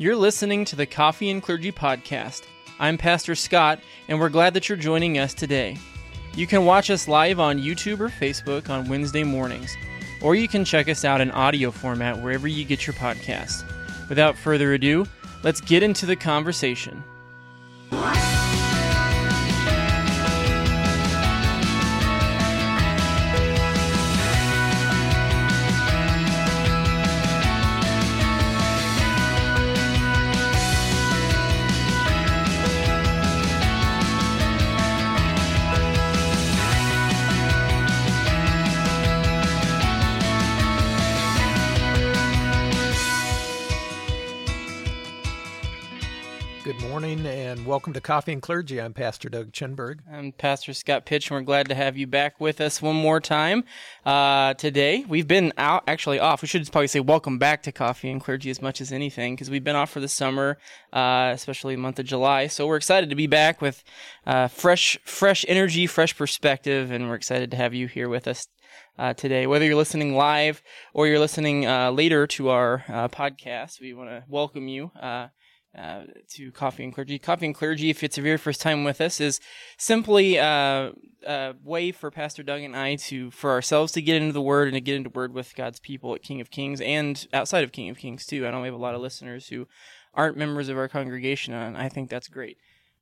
You're listening to the Coffee and Clergy Podcast. I'm Pastor Scott, and we're glad that you're joining us today. You can watch us live on YouTube or Facebook on Wednesday mornings, or you can check us out in audio format wherever you get your podcasts. Without further ado, let's get into the conversation. Welcome to Coffee and Clergy. I'm Pastor Doug Chinberg. I'm Pastor Scott Pitch, and we're glad to have you back with us one more time uh, today. We've been out, actually off. We should probably say welcome back to Coffee and Clergy as much as anything, because we've been off for the summer, uh, especially the month of July. So we're excited to be back with uh, fresh, fresh energy, fresh perspective, and we're excited to have you here with us uh, today. Whether you're listening live or you're listening uh, later to our uh, podcast, we want to welcome you. Uh, to Coffee and Clergy. Coffee and Clergy, if it's your very first time with us, is simply uh, a way for Pastor Doug and I to, for ourselves, to get into the Word and to get into Word with God's people at King of Kings and outside of King of Kings too. I know we have a lot of listeners who aren't members of our congregation, and I think that's great.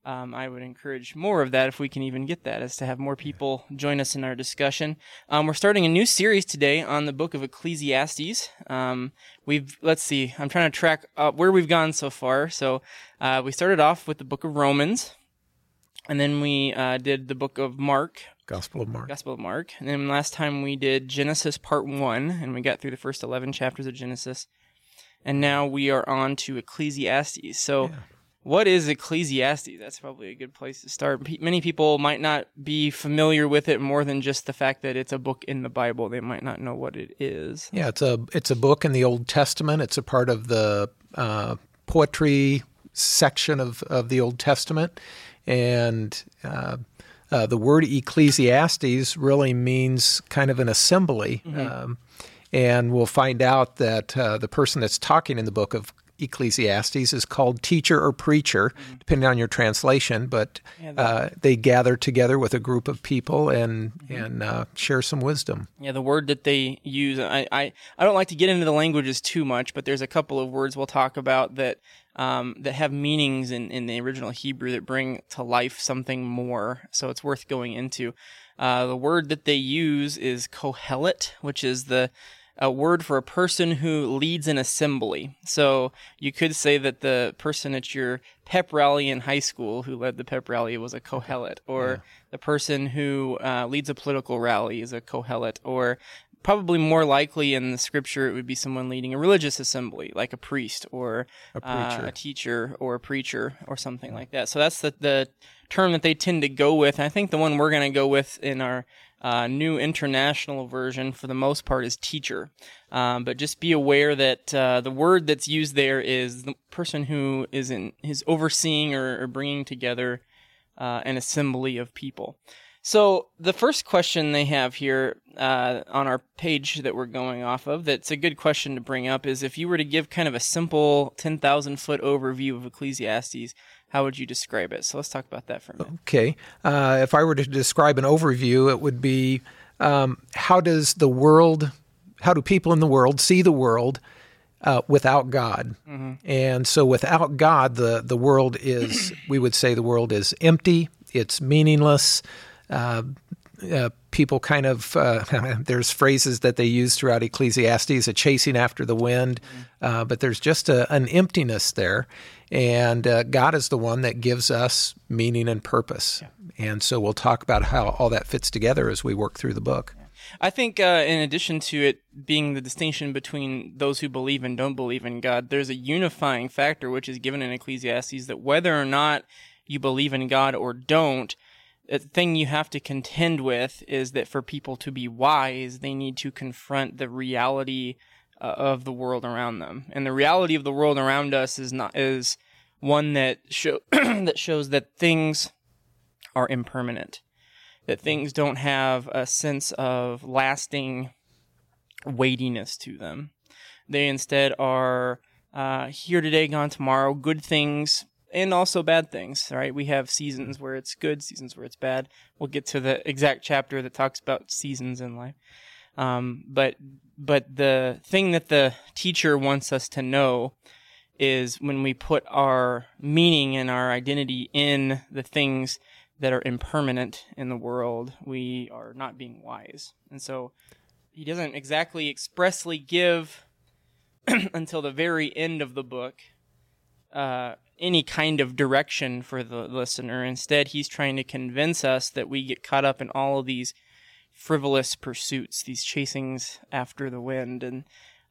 Um, I would encourage more of that if we can even get that, is to have more people join us in our discussion. Um, we're starting a new series today on the book of Ecclesiastes. Um, we've let's see, I'm trying to track uh, where we've gone so far. So uh, we started off with the book of Romans, and then we uh, did the book of Mark, Gospel of Mark. Gospel of Mark, and then last time we did Genesis part one, and we got through the first 11 chapters of Genesis, and now we are on to Ecclesiastes. So. Yeah. What is Ecclesiastes? That's probably a good place to start. Pe- many people might not be familiar with it more than just the fact that it's a book in the Bible. They might not know what it is. Yeah, it's a it's a book in the Old Testament. It's a part of the uh, poetry section of, of the Old Testament, and uh, uh, the word Ecclesiastes really means kind of an assembly. Um, and we'll find out that uh, the person that's talking in the book of Ecclesiastes is called teacher or preacher, depending on your translation. But Yeah, uh, they gather together with a group of people and and uh, share some wisdom. Yeah, the word that they use, I, I, I don't like to get into the languages too much, but there's a couple of words we'll talk about that um, that have meanings in, in the original Hebrew that bring to life something more. So it's worth going into. Uh, the word that they use is kohelet, which is the a word for a person who leads an assembly. So you could say that the person at your pep rally in high school who led the pep rally was a kohelet, or the person who uh, leads a political rally is a kohelet, or probably more likely in the scripture it would be someone leading a religious assembly, like a priest or A uh, a teacher or a preacher or something like that. So that's the, the term that they tend to go with. And I think the one we're going to go with in our uh, new international version, for the most part, is teacher. Um, but just be aware that uh, the word that's used there is the person who is in is overseeing or, or bringing together uh, an assembly of people. So the first question they have here uh, on our page that we're going off of, that's a good question to bring up, is if you were to give kind of a simple ten thousand foot overview of Ecclesiastes, how would you describe it? So let's talk about that for a minute. Okay. Uh, if I were to describe an overview, it would be um, how does the world, how do people in the world see the world uh, without God? And so without God, the, the world is, we would say the world is empty, it's meaningless. Uh, uh, people kind of, uh, there's phrases that they use throughout Ecclesiastes, a chasing after the wind, uh, but there's just a, an emptiness there. And uh, God is the one that gives us meaning and purpose. And so we'll talk about how all that fits together as we work through the book. I think, uh, in addition to it being the distinction between those who believe and don't believe in God, there's a unifying factor which is given in Ecclesiastes that whether or not you believe in God or don't, thing you have to contend with is that for people to be wise, they need to confront the reality uh, of the world around them. And the reality of the world around us is not is one that show that shows that things are impermanent, that things don't have a sense of lasting weightiness to them. They instead are uh, here today, gone tomorrow, good things and also bad things, right? We have seasons where it's good, seasons where it's bad. We'll get to the exact chapter that talks about seasons in life. Um, but but the thing that the teacher wants us to know is when we put our meaning and our identity in the things that are impermanent in the world, we are not being wise. And so he doesn't exactly expressly give until the very end of the book uh, any kind of direction for the listener. Instead, he's trying to convince us that we get caught up in all of these frivolous pursuits, these chasings after the wind, and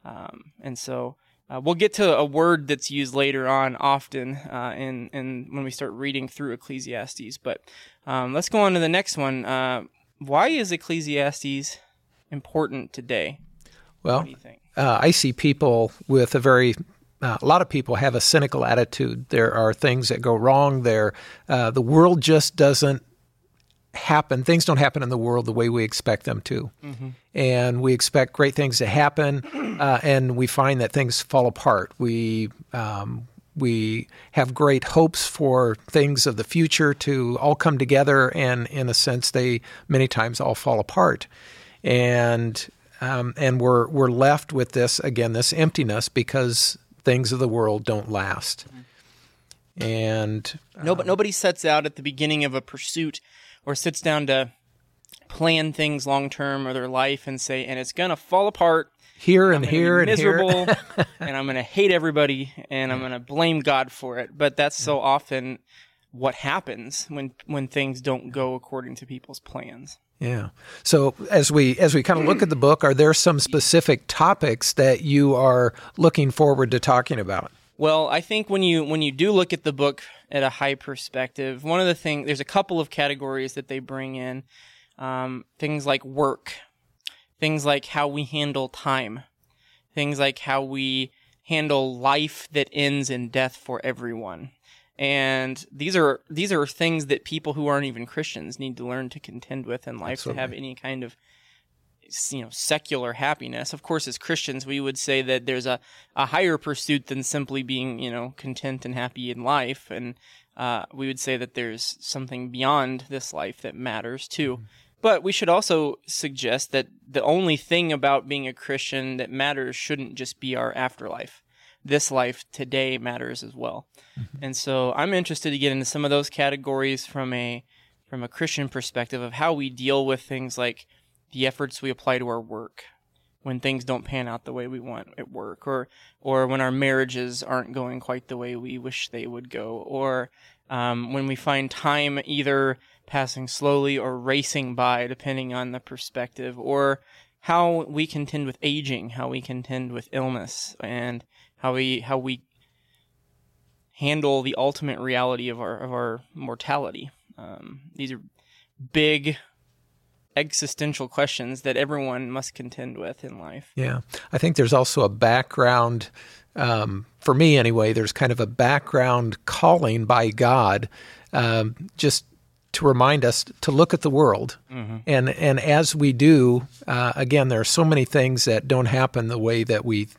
um, and so uh, we'll get to a word that's used later on often uh, in in when we start reading through Ecclesiastes. But um, let's go on to the next one. Uh, why is Ecclesiastes important today? Well, uh, I see people with a very uh, a lot of people have a cynical attitude. There are things that go wrong. There, uh, the world just doesn't happen. Things don't happen in the world the way we expect them to, mm-hmm. and we expect great things to happen, uh, and we find that things fall apart. We um, we have great hopes for things of the future to all come together, and in a sense, they many times all fall apart. And um, and we're we're left with this again, this emptiness because things of the world don't last. And um, no, but nobody sets out at the beginning of a pursuit or sits down to plan things long term or their life and say, and it's gonna fall apart here and here and miserable, here, and I'm gonna hate everybody and I'm gonna blame God for it. But that's so often what happens when when things don't go according to people's plans. Yeah. So as we as we kind of look at the book, are there some specific topics that you are looking forward to talking about? Well, I think when you when you do look at the book at a high perspective, one of the things there's a couple of categories that they bring in, um, things like work, things like how we handle time, things like how we handle life that ends in death for everyone and these are these are things that people who aren't even Christians need to learn to contend with in life Absolutely. to have any kind of you know secular happiness. Of course, as Christians, we would say that there's a, a higher pursuit than simply being you know content and happy in life, and uh, we would say that there's something beyond this life that matters too. Mm-hmm. But we should also suggest that the only thing about being a Christian that matters shouldn't just be our afterlife this life today matters as well. Mm-hmm. And so I'm interested to get into some of those categories from a from a Christian perspective of how we deal with things like the efforts we apply to our work when things don't pan out the way we want at work or or when our marriages aren't going quite the way we wish they would go or um, when we find time either passing slowly or racing by depending on the perspective or how we contend with aging how we contend with illness and how we how we handle the ultimate reality of our of our mortality. Um, these are big existential questions that everyone must contend with in life. Yeah, I think there's also a background. Um, for me, anyway, there's kind of a background calling by God, um, just to remind us to look at the world, mm-hmm. and and as we do, uh, again, there are so many things that don't happen the way that we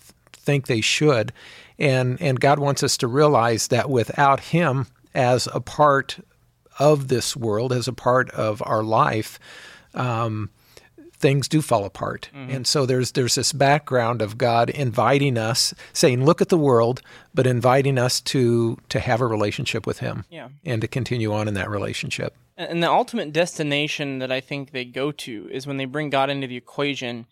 think they should. And, and God wants us to realize that without Him as a part of this world, as a part of our life, um, things do fall apart. Mm-hmm. And so there's there's this background of God inviting us, saying, "Look at the world," but inviting us to to have a relationship with Him, yeah. and to continue on in that relationship. And the ultimate destination that I think they go to is when they bring God into the equation.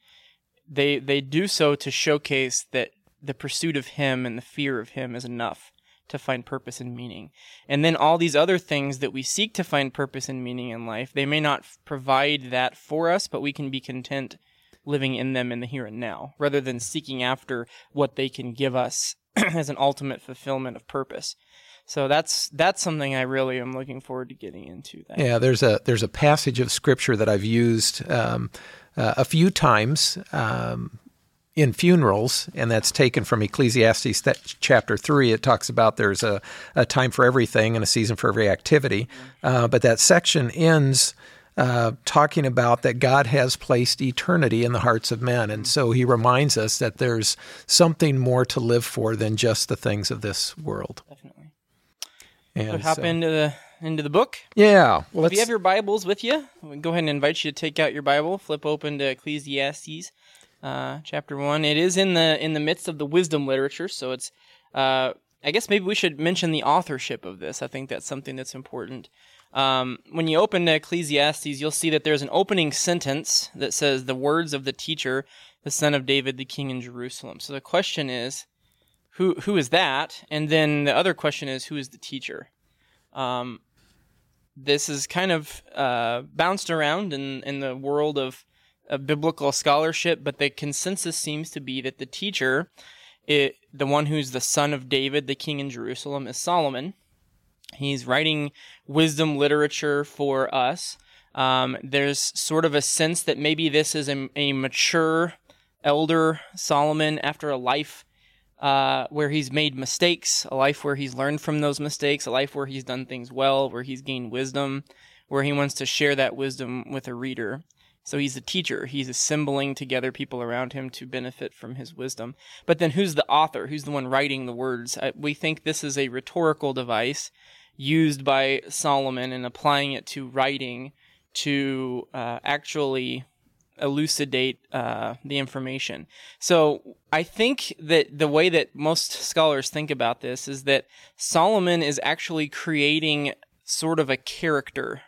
They they do so to showcase that the pursuit of him and the fear of him is enough to find purpose and meaning. And then all these other things that we seek to find purpose and meaning in life, they may not f- provide that for us, but we can be content living in them in the here and now rather than seeking after what they can give us as an ultimate fulfillment of purpose. So that's that's something I really am looking forward to getting into. That. Yeah, there's a there's a passage of scripture that I've used um, uh, a few times um, in funerals, and that's taken from Ecclesiastes chapter 3. It talks about there's a, a time for everything and a season for every activity. Uh, but that section ends uh, talking about that God has placed eternity in the hearts of men. And so he reminds us that there's something more to live for than just the things of this world. Definitely. And So hop so- into the into the book. Yeah. Well, If you have your Bibles with you, we go ahead and invite you to take out your Bible, flip open to Ecclesiastes, uh, chapter one. It is in the in the midst of the wisdom literature, so it's. Uh, I guess maybe we should mention the authorship of this. I think that's something that's important. Um, when you open to Ecclesiastes, you'll see that there's an opening sentence that says, "The words of the teacher, the son of David, the king in Jerusalem." So the question is, who who is that? And then the other question is, who is the teacher? Um, this is kind of uh, bounced around in, in the world of, of biblical scholarship, but the consensus seems to be that the teacher, it, the one who's the son of David, the king in Jerusalem, is Solomon. He's writing wisdom literature for us. Um, there's sort of a sense that maybe this is a, a mature elder Solomon after a life uh, where he's made mistakes, a life where he's learned from those mistakes, a life where he's done things well, where he's gained wisdom, where he wants to share that wisdom with a reader. So he's a teacher. He's assembling together people around him to benefit from his wisdom. But then who's the author? Who's the one writing the words? We think this is a rhetorical device used by Solomon and applying it to writing to uh, actually elucidate uh, the information. So I think that the way that most scholars think about this is that Solomon is actually creating sort of a character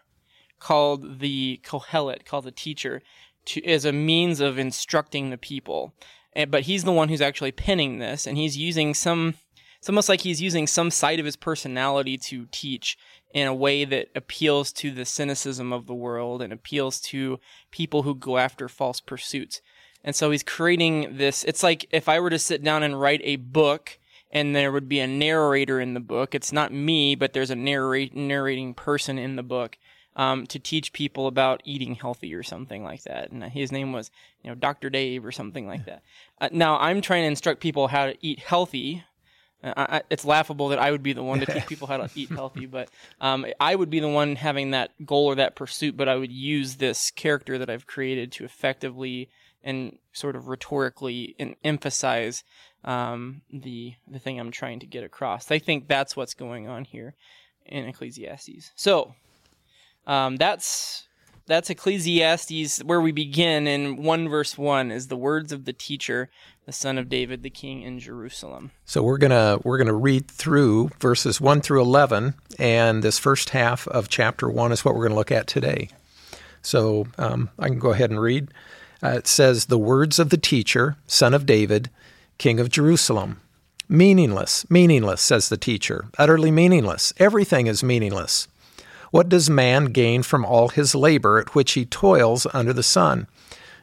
called the Kohelet, called the teacher, to, as a means of instructing the people. And, but he's the one who's actually penning this, and he's using some. It's almost like he's using some side of his personality to teach in a way that appeals to the cynicism of the world and appeals to people who go after false pursuits. And so he's creating this. It's like if I were to sit down and write a book and there would be a narrator in the book. It's not me, but there's a narrate, narrating person in the book um, to teach people about eating healthy or something like that. And his name was, you know, Dr. Dave or something like that. Uh, now I'm trying to instruct people how to eat healthy. Uh, I, it's laughable that I would be the one to teach people how to eat healthy, but um, I would be the one having that goal or that pursuit. But I would use this character that I've created to effectively and sort of rhetorically and emphasize um, the the thing I'm trying to get across. I think that's what's going on here in Ecclesiastes. So um, that's that's Ecclesiastes where we begin in one verse one is the words of the teacher, the son of David, the king in Jerusalem. so we're gonna we're gonna read through verses one through eleven, and this first half of chapter one is what we're gonna look at today. So um, I can go ahead and read. Uh, it says, "The words of the teacher, son of David, king of Jerusalem." Meaningless, meaningless, says the teacher. Utterly meaningless. Everything is meaningless. What does man gain from all his labor at which he toils under the sun?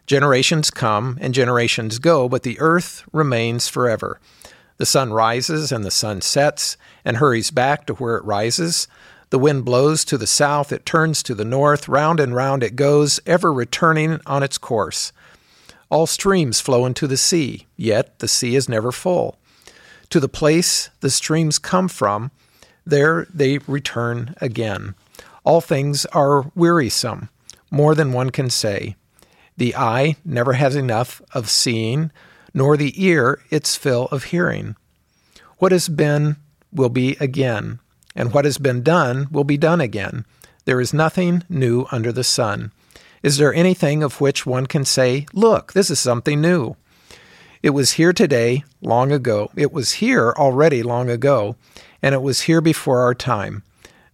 Generations come and generations go, but the earth remains forever. The sun rises and the sun sets and hurries back to where it rises. The wind blows to the south, it turns to the north, round and round it goes, ever returning on its course. All streams flow into the sea, yet the sea is never full. To the place the streams come from, there they return again. All things are wearisome, more than one can say. The eye never has enough of seeing, nor the ear its fill of hearing. What has been will be again, and what has been done will be done again. There is nothing new under the sun. Is there anything of which one can say, Look, this is something new? It was here today, long ago. It was here already long ago, and it was here before our time.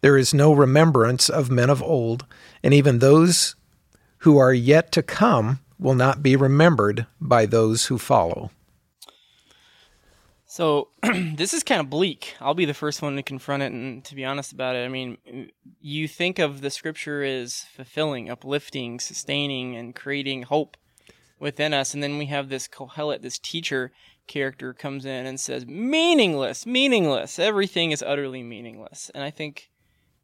There is no remembrance of men of old, and even those who are yet to come will not be remembered by those who follow. So this is kind of bleak. I'll be the first one to confront it and to be honest about it. I mean, you think of the scripture as fulfilling, uplifting, sustaining, and creating hope within us, and then we have this Kohelet, this teacher character comes in and says, meaningless, meaningless. Everything is utterly meaningless. And I think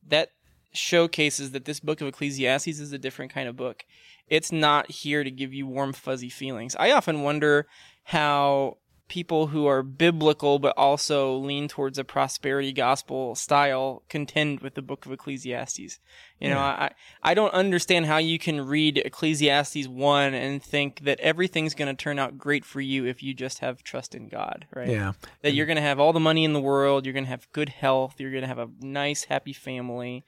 that showcases that this book of Ecclesiastes is a different kind of book. It's not here to give you warm, fuzzy feelings. I often wonder how people who are biblical but also lean towards a prosperity gospel style contend with the book of Ecclesiastes. You know, I I don't understand how you can read Ecclesiastes 1 and think that everything's going to turn out great for you if you just have trust in God, right? Yeah. That you're going to have all the money in the world, you're going to have good health, you're going to have a nice happy family.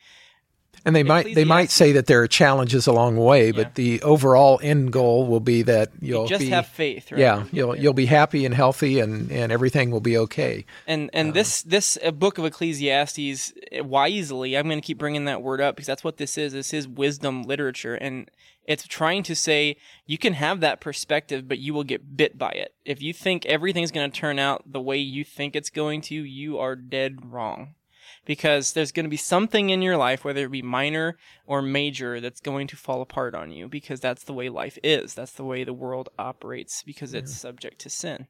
And they might they might say that there are challenges along the way, but the overall end goal will be that you'll just be have faith, right? yeah you'll you'll be happy and healthy and and everything will be okay. And and this this uh, book of Ecclesiastes uh, wisely, I'm going to keep bringing that word up because that's what this is. This is wisdom literature, and it's trying to say you can have that perspective, but you will get bit by it. If you think everything's going to turn out the way you think it's going to, you are dead wrong. Because there's going to be something in your life, whether it be minor or major, that's going to fall apart on you because that's the way life is. That's the way the world operates because it's subject to sin.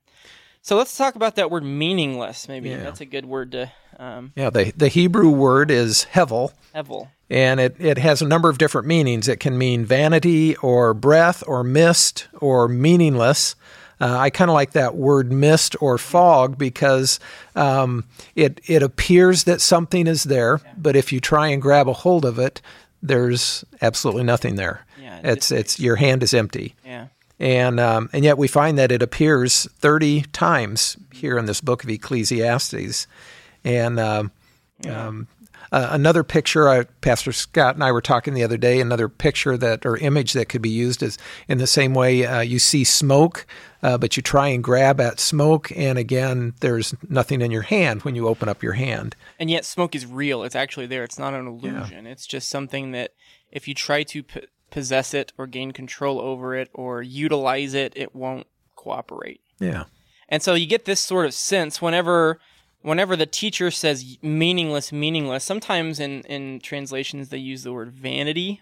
So let's talk about that word meaningless. Maybe Yeah. that's a good word to um, Yeah, the the Hebrew word is hevel. hevel. and it, it has a number of different meanings. It can mean vanity or breath or mist or meaningless. Uh, I kind of like that word mist or fog because um, it it appears that something is there, but if you try and grab a hold of it, there's absolutely nothing there. Yeah, it's it's your hand is empty, Yeah. and um, and yet we find that it appears thirty times here in this book of Ecclesiastes, and um, um, uh, another picture, uh, Pastor Scott and I were talking the other day. Another picture that or image that could be used is in the same way uh, you see smoke, uh, but you try and grab at smoke, and again, there's nothing in your hand when you open up your hand. And yet, smoke is real. It's actually there. It's not an illusion. It's just something that if you try to p- possess it or gain control over it or utilize it, it won't cooperate. Yeah, And so you get this sort of sense whenever whenever the teacher says meaningless, meaningless. Sometimes in in translations they use the word vanity,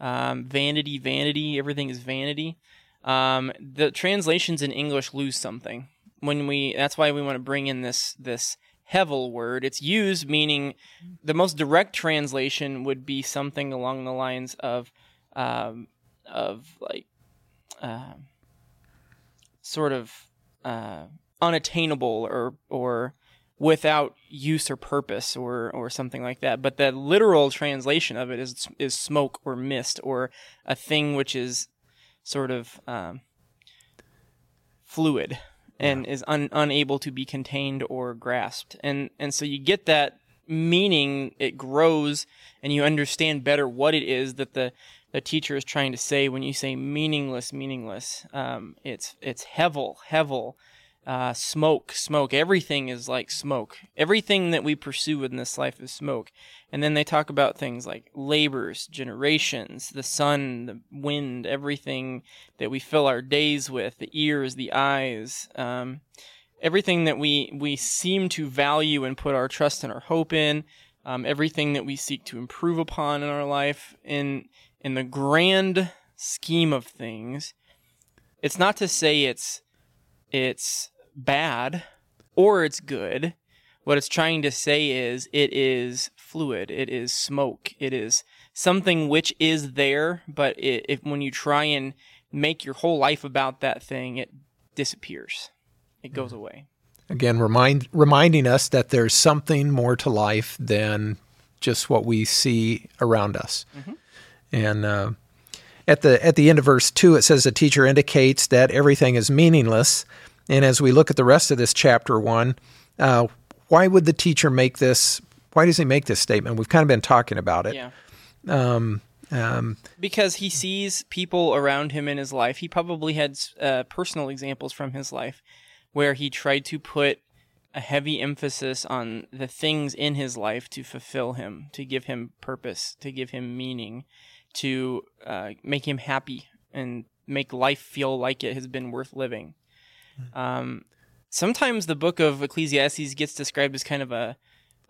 um, vanity, vanity. Everything is vanity. Um, the translations in English lose something when we. That's why we want to bring in this this hevel word. It's used meaning the most direct translation would be something along the lines of um, of like. Um, sort of uh, unattainable or or without use or purpose or or something like that. But the literal translation of it is is smoke or mist or a thing which is sort of um, fluid and is un, unable to be contained or grasped. And and so you get that meaning. It grows, and you understand better what it is that the the teacher is trying to say when you say meaningless, meaningless. Um, it's it's hevel, hevel, uh, smoke, smoke. Everything is like smoke. Everything that we pursue in this life is smoke. And then they talk about things like labors, generations, the sun, the wind, everything that we fill our days with, the ears, the eyes. Um, everything that we we seem to value and put our trust and our hope in, um, everything that we seek to improve upon in our life, in in the grand scheme of things, it's not to say it's it's bad or it's good. What it's trying to say is it is fluid, it is smoke, it is something which is there, but it, if when you try and make your whole life about that thing, it disappears. It goes away. again, remind reminding us that there's something more to life than just what we see around us. And uh, at the at the end of verse two, it says the teacher indicates that everything is meaningless. And as we look at the rest of this chapter one, uh, why would the teacher make this? Why does he make this statement? We've kind of been talking about it. Yeah. Um, um, because he sees people around him in his life. He probably had uh, personal examples from his life where he tried to put a heavy emphasis on the things in his life to fulfill him, to give him purpose, to give him meaning, to uh, make him happy and make life feel like it has been worth living. Um, sometimes the book of Ecclesiastes gets described as kind of a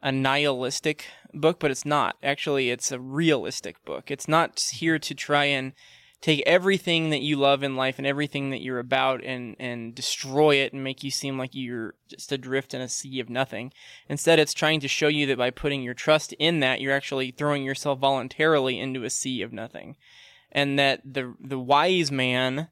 a nihilistic book, but it's not. Actually, it's a realistic book. It's not here to try and take everything that you love in life and everything that you're about and and destroy it and make you seem like you're just adrift in a sea of nothing. Instead, it's trying to show you that by putting your trust in that, you're actually throwing yourself voluntarily into a sea of nothing. And that the the wise man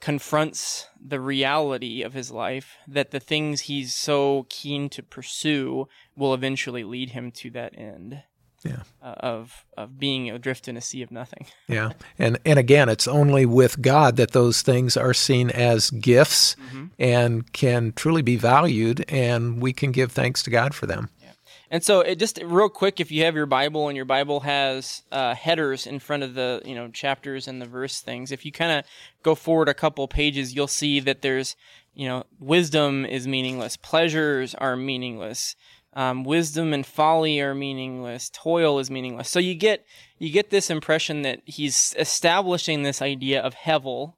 confronts the reality of his life that the things he's so keen to pursue will eventually lead him to that end Yeah. uh, of of being adrift in a sea of nothing. Yeah. And and again, it's only with God that those things are seen as gifts and can truly be valued and we can give thanks to God for them. And so, it just real quick, if you have your Bible and your Bible has uh, headers in front of the you know chapters and the verse things, if you kind of go forward a couple pages, you'll see that there's you know wisdom is meaningless, pleasures are meaningless, um, wisdom and folly are meaningless, toil is meaningless. So you get you get this impression that he's establishing this idea of hevel,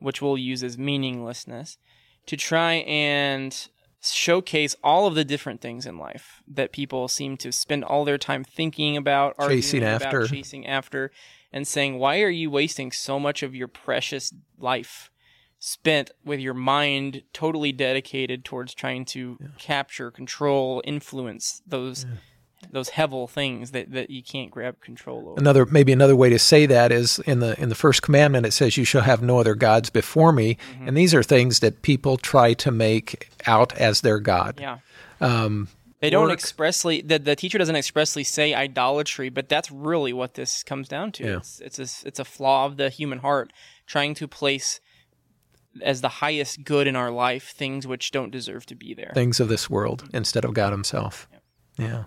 which we'll use as meaninglessness, to try and showcase all of the different things in life that people seem to spend all their time thinking about, Chasing about, after. chasing after, and saying, "Why are you wasting so much of your precious life spent with your mind totally dedicated towards trying to capture, control, influence those those hevel things that, that you can't grab control over?" Another maybe another way to say that is in the in the first commandment it says you shall have no other gods before me and these are things that people try to make out as their god. Yeah. Um, They don't work. expressly the, the teacher doesn't expressly say idolatry, but that's really what this comes down to. Yeah. It's it's a, it's a flaw of the human heart trying to place as the highest good in our life things which don't deserve to be there. things of this world instead of God Himself. Yeah,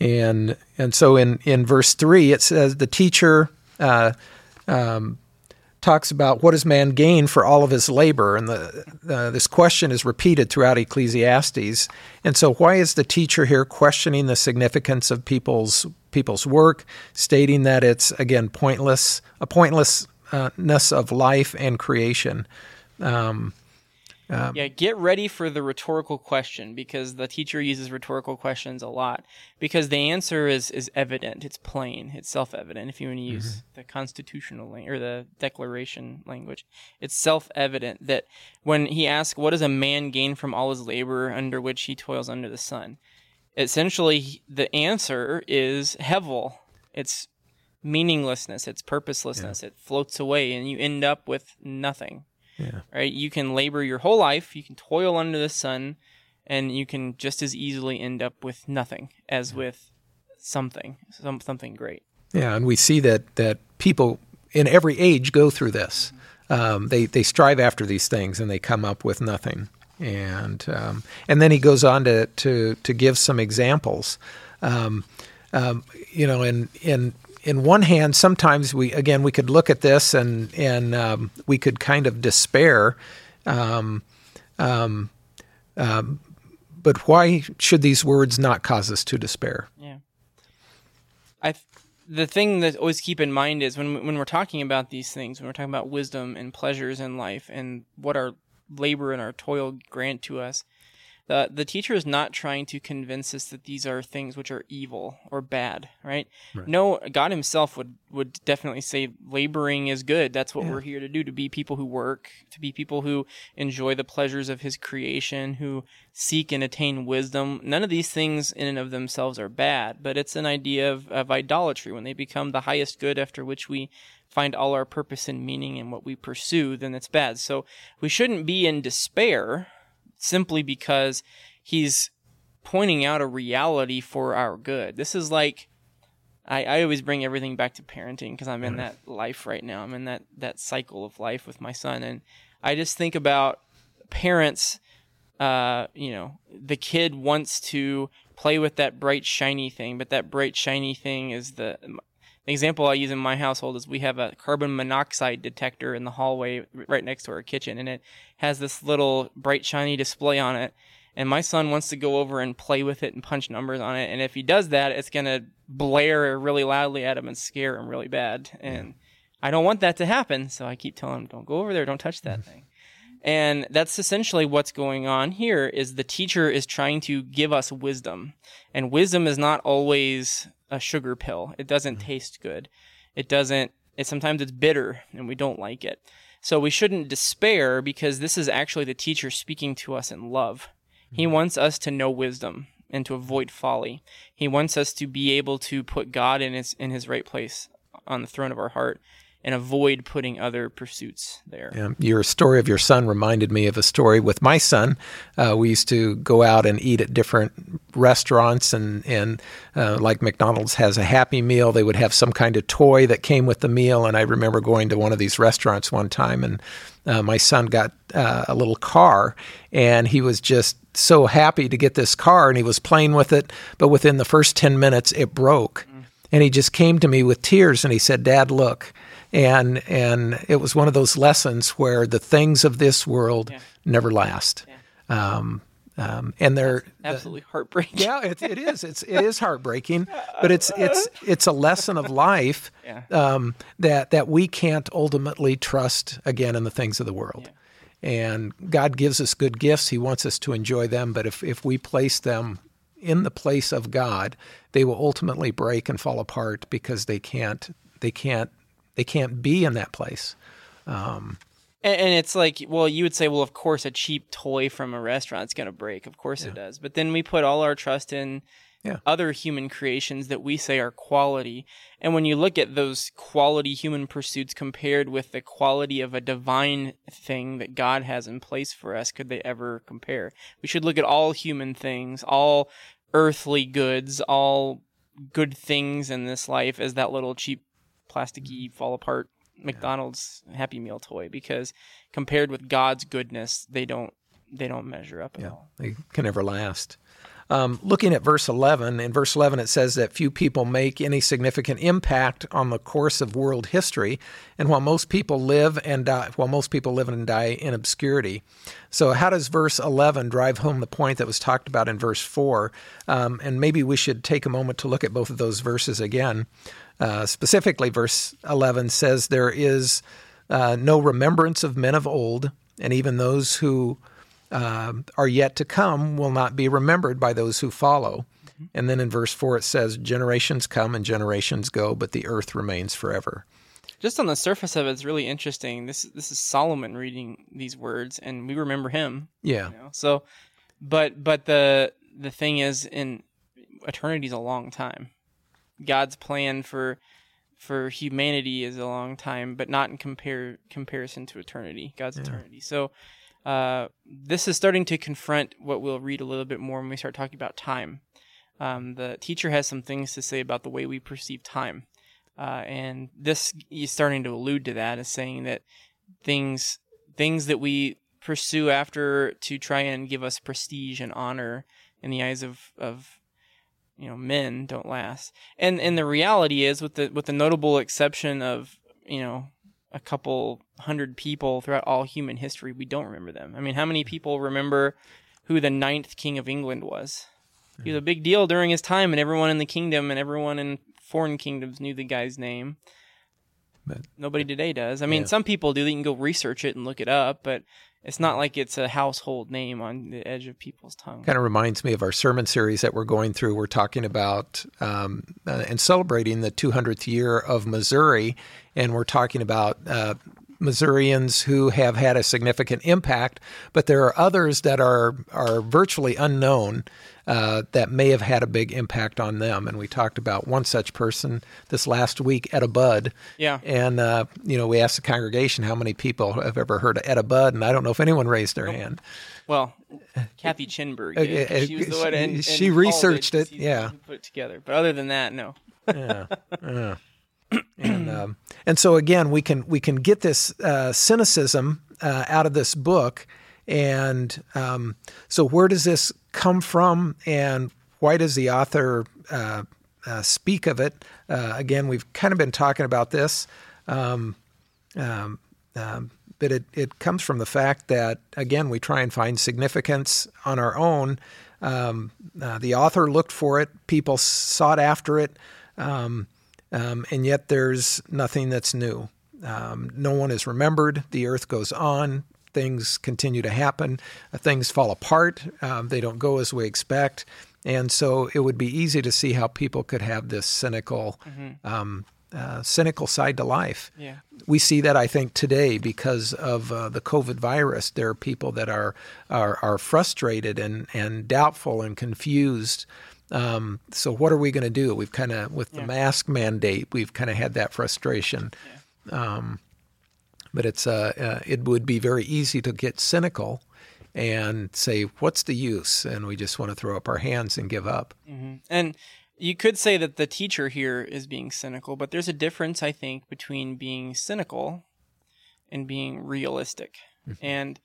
and and so in in verse three it says the teacher uh, um, talks about what does man gain for all of his labor, and the uh, this question is repeated throughout Ecclesiastes. And so why is the teacher here questioning the significance of people's people's work, stating that it's again pointless, a pointlessness of life and creation. Um, Um, yeah, get ready for the rhetorical question because the teacher uses rhetorical questions a lot because the answer is is evident, it's plain, it's self-evident. If you want to mm-hmm. use the constitutional lang- or the declaration language, it's self-evident that when he asks, "What does a man gain from all his labor under which he toils under the sun?" Essentially, the answer is hevel. It's meaninglessness, it's purposelessness. It floats away, and you end up with nothing yeah. right? You can labor your whole life, you can toil under the sun, and you can just as easily end up with nothing as with something, some something great. Yeah, and we see that that people in every age go through this. Um, they they strive after these things and they come up with nothing. And um, and then he goes on to to to give some examples. Um, um, you know, in in in one hand, sometimes we again we could look at this and and um, we could kind of despair. Um, um, um, but why should these words not cause us to despair? Yeah. I the thing that always keep in mind is when when we're talking about these things, when we're talking about wisdom and pleasures in life and what our labor and our toil grant to us, the the teacher is not trying to convince us that these are things which are evil or bad, right? No, God Himself would would definitely say laboring is good. That's what we're here to do: to be people who work, to be people who enjoy the pleasures of His creation, who seek and attain wisdom. None of these things in and of themselves are bad, but it's an idea of, of idolatry when they become the highest good after which we find all our purpose and meaning in what we pursue, then it's bad. So we shouldn't be in despair simply because he's pointing out a reality for our good. This is like I, I always bring everything back to parenting because I'm in that life right now. I'm in that that cycle of life with my son, and I just think about parents. Uh, you know, the kid wants to play with that bright shiny thing, but that bright shiny thing is the the example I use in my household is we have a carbon monoxide detector in the hallway right next to our kitchen, and it has this little bright shiny display on it. And my son wants to go over and play with it and punch numbers on it. And if he does that, it's gonna blare really loudly at him and scare him really bad. And I don't want that to happen, so I keep telling him, "Don't go over there. Don't touch that mm-hmm. thing." And that's essentially what's going on here is the teacher is trying to give us wisdom. And wisdom is not always a sugar pill. It doesn't mm-hmm. taste good. It doesn't it sometimes it's bitter and we don't like it. So we shouldn't despair because this is actually the teacher speaking to us in love. He mm-hmm. wants us to know wisdom and to avoid folly. He wants us to be able to put God in his in his right place on the throne of our heart and avoid putting other pursuits there. Yeah. Your story of your son reminded me of a story with my son. Uh, we used to go out and eat at different restaurants, and and uh, like McDonald's has a Happy Meal, they would have some kind of toy that came with the meal. And I remember going to one of these restaurants one time, and uh, my son got uh, a little car, and he was just so happy to get this car, and he was playing with it. But within the first ten minutes, it broke, mm. and he just came to me with tears, and he said, "Dad, look." And and it was one of those lessons where the things of this world yeah. never last. Yeah. Um, um, and they're absolutely heartbreaking. Yeah, it, it is. It's it is heartbreaking, but it's it's it's a lesson of life yeah. um, that that we can't ultimately trust again in the things of the world. And God gives us good gifts; He wants us to enjoy them. But if if we place them in the place of God, they will ultimately break and fall apart because they can't they can't they can't be in that place. Um, and, and, it's like, well, you would say, well, of course, a cheap toy from a restaurant's going to break. Of course yeah. it does. But then we put all our trust in yeah. other human creations that we say are quality. And when you look at those quality human pursuits compared with the quality of a divine thing that God has in place for us, could they ever compare? We should look at all human things, all earthly goods, all good things in this life as that little cheap plasticky mm. fall apart McDonald's. Happy Meal toy because compared with God's goodness, they don't they don't measure up at yeah, all. They can never last. Um, looking at verse 11, in verse 11 it says that few people make any significant impact on the course of world history, and while most people live and die, while most people live and die in obscurity. So, how does verse 11 drive home the point that was talked about in verse 4? Um, and maybe we should take a moment to look at both of those verses again. Uh, specifically, verse 11 says, There is uh, no remembrance of men of old, and even those who uh, are yet to come will not be remembered by those who follow. Mm-hmm. And then in verse 4, it says, Generations come and generations go, but the earth remains forever. Just on the surface of it, it's really interesting. This this is Solomon reading these words, and we remember him. Yeah. You know? So, but but the the thing is, in eternity is a long time. God's plan for for humanity is a long time, but not in compare comparison to eternity, God's yeah. eternity. So uh, this is starting to confront what we'll read a little bit more when we start talking about time. Um, the teacher has some things to say about the way we perceive time, uh, and this is starting to allude to that, as saying that things things that we pursue after to try and give us prestige and honor in the eyes of of you know men don't last and and the reality is with the with the notable exception of you know a couple hundred people throughout all human history. We don't remember them. I mean how many people remember who the ninth king of england was? He was hmm. a big deal during his time and everyone in the kingdom and everyone in foreign kingdoms knew the guy's name but, nobody today does i mean yeah. some people do they can go research it and look it up but it's not like it's a household name on the edge of people's tongue. Kind of reminds me of our sermon series that we're going through. We're talking about um, uh, and celebrating the 200th year of Missouri, and we're talking about uh, Missourians who have had a significant impact, but there are others that are are virtually unknown uh, that may have had a big impact on them. And we talked about one such person this last week, Etta Budd. Yeah. And, uh, you know, we asked the congregation how many people have ever heard of Etta Budd, and I don't know if anyone raised their nope. hand. Well, Kathy Chinberg. Uh, she was the one and, she and researched it. Yeah. Put it together. But other than that, no. yeah. yeah. and um, and so again, we can we can get this uh, cynicism uh, out of this book, and um, so where does this come from, and why does the author uh, uh, speak of it? Uh, again, we've kind of been talking about this, um, um, um, but it, it comes from the fact that, again, we try and find significance on our own. Um, uh, the author looked for it, people sought after it, um, um, and yet there's nothing that's new. no one is remembered. The earth goes on things continue to happen, uh, things fall apart, um, they don't go as we expect. And so it would be easy to see how people could have this cynical, mm-hmm. um, uh, cynical side to life. Yeah. We see that I think today because of uh, the COVID virus. There are people that are are, are frustrated and and doubtful and confused. Um, so what are we going to do? We've kind of with yeah. the mask mandate, we've kind of had that frustration. Yeah Um, but it's uh, uh, it would be very easy to get cynical and say, "What's the use?" And we just want to throw up our hands and give up. Mm-hmm. And you could say that the teacher here is being cynical, but there's a difference, I think, between being cynical and being realistic. Mm-hmm. And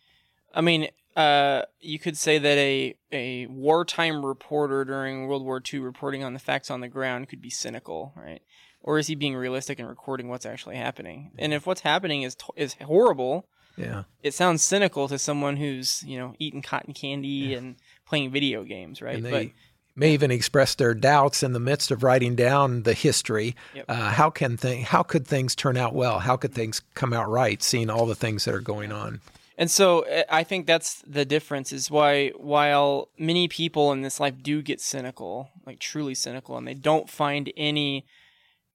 I mean, uh, you could say that a a wartime reporter during World War II reporting on the facts on the ground could be cynical, right? Or is he being realistic and recording what's actually happening? And if what's happening is is horrible, yeah, it sounds cynical to someone who's you know eating cotton candy yeah. and playing video games, right? They, but may even express their doubts in the midst of writing down the history. Yep. Uh, how can th- how could things turn out well? How could things come out right? Seeing all the things that are going on. And so eh, I think that's the difference is why while many people in this life do get cynical, like truly cynical, and they don't find any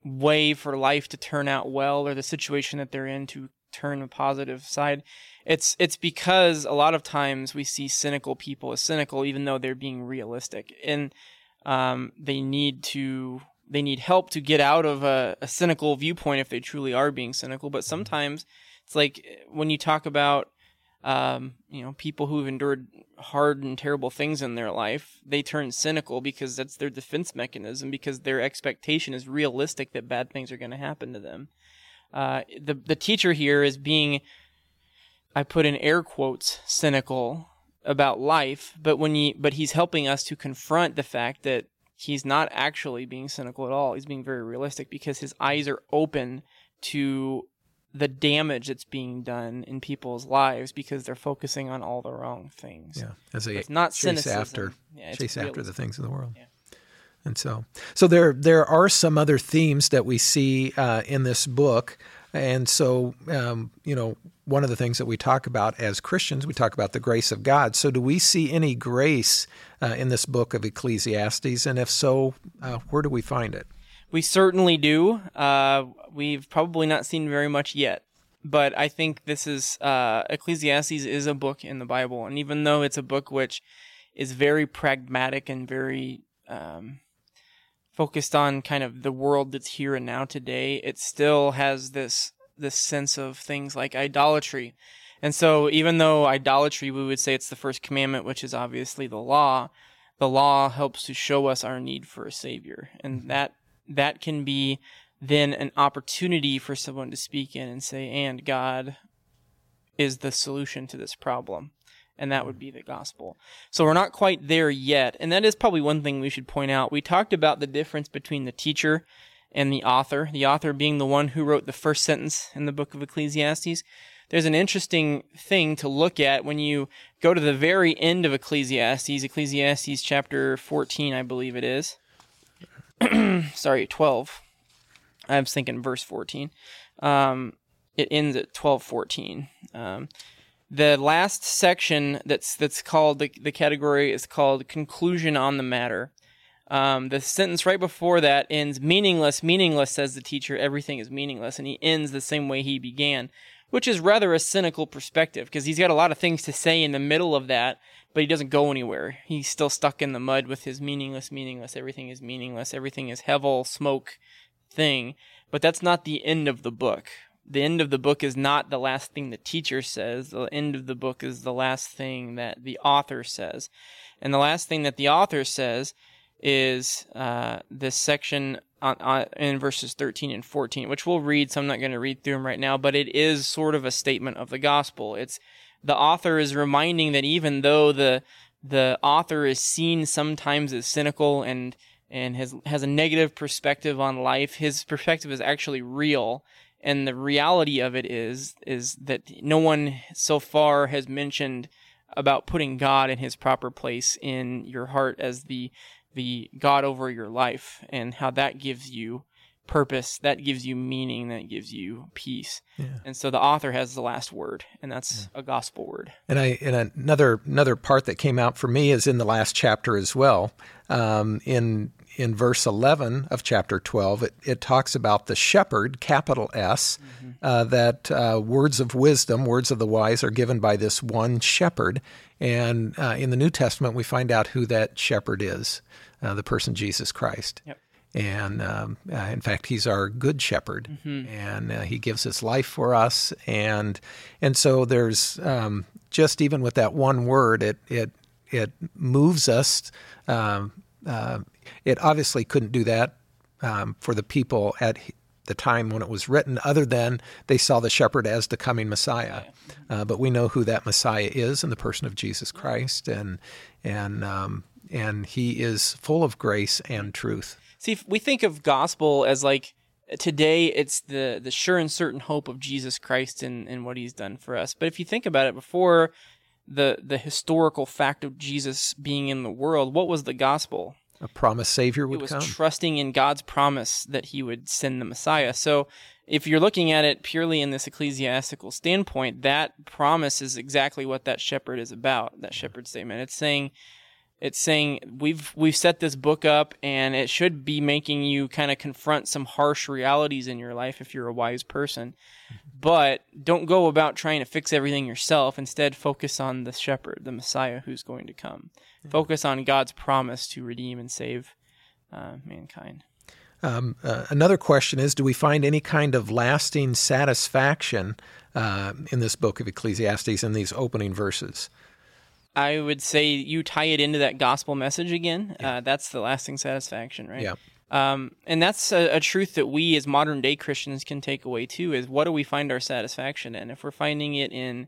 way for life to turn out well or the situation that they're in to turn a positive side, it's it's because a lot of times we see cynical people as cynical even though they're being realistic. And um, they need to they need help to get out of a, a cynical viewpoint if they truly are being cynical. But sometimes it's like when you talk about um, you know, people who've endured hard and terrible things in their life, they turn cynical because that's their defense mechanism because their expectation is realistic that bad things are going to happen to them. Uh, the the teacher here is being, I put in air quotes, cynical about life, but when he but he's helping us to confront the fact that he's not actually being cynical at all. He's being very realistic because his eyes are open to the damage that's being done in people's lives because they're focusing on all the wrong things. Yeah, as a it's not chase cynicism. after yeah, chase after the things of the world. Yeah. And so, so there there are some other themes that we see uh, in this book, and so um, you know one of the things that we talk about as Christians, we talk about the grace of God. So, do we see any grace uh, in this book of Ecclesiastes? And if so, uh, where do we find it? We certainly do. Uh, we've probably not seen very much yet, but I think this is uh, Ecclesiastes is a book in the Bible, and even though it's a book which is very pragmatic and very um, focused on kind of the world that's here and now today, it still has this this sense of things like idolatry. And so, even though idolatry, we would say it's the first commandment, which is obviously the law, the law helps to show us our need for a savior, and mm-hmm. that that can be then an opportunity for someone to speak in and say, and God is the solution to this problem. And that would be the gospel. So we're not quite there yet. And that is probably one thing we should point out. We talked about the difference between the teacher and the author, the author being the one who wrote the first sentence in the book of Ecclesiastes. There's an interesting thing to look at when you go to the very end of Ecclesiastes, Ecclesiastes chapter 14, I believe it is. sorry, 12. I was thinking verse 14. Um, it ends at 12:14. Um, the last section that's that's called the the category is called conclusion on the matter. Um, the sentence right before that ends meaningless, meaningless, says the teacher. Everything is meaningless, and he ends the same way he began, which is rather a cynical perspective because he's got a lot of things to say in the middle of that, but he doesn't go anywhere. He's still stuck in the mud with his meaningless, meaningless. Everything is meaningless. Everything is hevel, smoke, thing. But that's not the end of the book. The end of the book is not the last thing the teacher says. The end of the book is the last thing that the author says. And the last thing that the author says is uh, this section on, on, in verses 13 and 14, which we'll read. So I'm not going to read through them right now, but it is sort of a statement of the gospel. It's the author is reminding that even though the the author is seen sometimes as cynical and and has has a negative perspective on life, his perspective is actually real. And the reality of it is is that no one so far has mentioned about putting God in his proper place in your heart as the the God over your life and how that gives you purpose, that gives you meaning, that gives you peace. Yeah. And so the author has the last word, and that's yeah. a gospel word. And I and another another part that came out for me is in the last chapter as well. Um, in in verse 11 of chapter 12, it, it talks about the shepherd, capital S, mm-hmm. uh, that uh, words of wisdom, words of the wise, are given by this one shepherd. And uh, in the New Testament, we find out who that shepherd is, uh, the person Jesus Christ. Yep. And um, uh, in fact, he's our good shepherd, mm-hmm. and uh, he gives his life for us. And and so there's um, just even with that one word, it it it moves us. Um, uh, it obviously couldn't do that um, for the people at the time when it was written, other than they saw the shepherd as the coming Messiah. Uh, but we know who that Messiah is in the person of Jesus Christ, and and um, and he is full of grace and truth. See, we think of gospel as like today it's the the sure and certain hope of Jesus Christ and, and what he's done for us. But if you think about it, before the the historical fact of Jesus being in the world, what was the gospel? a promised Savior would come. it was come. trusting in God's promise that He would send the Messiah. So, if you're looking at it purely in this ecclesiastical standpoint, that promise is exactly what that shepherd is about. That shepherd statement. It's saying, it's saying we've we've set this book up, and it should be making you kind of confront some harsh realities in your life if you're a wise person. But don't go about trying to fix everything yourself. Instead, focus on the shepherd, the Messiah who's going to come. Focus on God's promise to redeem and save uh, mankind. Um, uh, another question is Do we find any kind of lasting satisfaction uh, in this book of Ecclesiastes in these opening verses? I would say you tie it into that gospel message again. Yeah. Uh, that's the lasting satisfaction, right? Yeah. Um, and that's a, a, truth that we as modern day Christians can take away too is what do we find our satisfaction in? If we're finding it in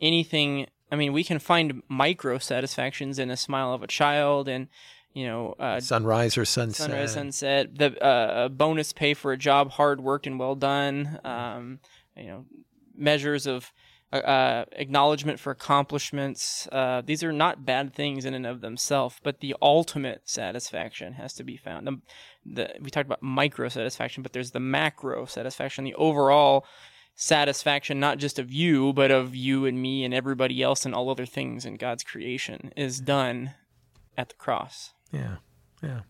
anything, I mean, we can find micro satisfactions in a smile of a child and, you know, uh, sunrise or sunset. Sunrise, sunset. The uh, bonus pay for a job hard worked and well done. Um, you know, measures of uh, uh, acknowledgement for accomplishments. Uh, these are not bad things in and of themselves, but the ultimate satisfaction has to be found. The, the, we talked about micro satisfaction, but there's the macro satisfaction, the overall satisfaction, not just of you, but of you and me and everybody else and all other things in God's creation, is done at the cross. Yeah, yeah.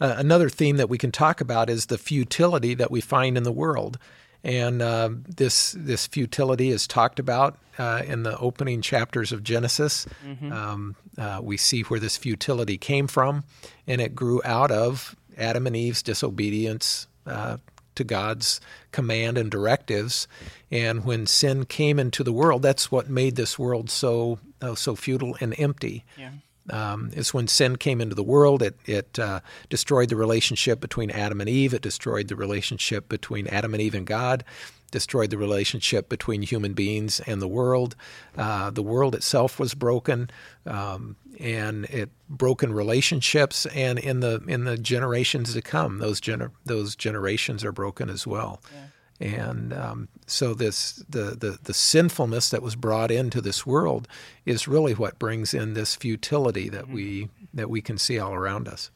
Uh, another theme that we can talk about is the futility that we find in the world. And uh, this this futility is talked about uh, in the opening chapters of Genesis. Mm-hmm. Um, uh, we see where this futility came from, and it grew out of Adam and Eve's disobedience uh, to God's command and directives. And when sin came into the world, that's what made this world so uh, so futile and empty. Yeah um, is when sin came into the world. It, it uh, destroyed the relationship between Adam and Eve. It destroyed the relationship between Adam and Eve and God. Destroyed the relationship between human beings and the world. Uh, the world itself was broken, um, and it broken relationships. And in the in the generations to come, those gener- those generations are broken as well. Yeah. And um, so this the, the the sinfulness that was brought into this world is really what brings in this futility that mm-hmm. we that we can see all around us.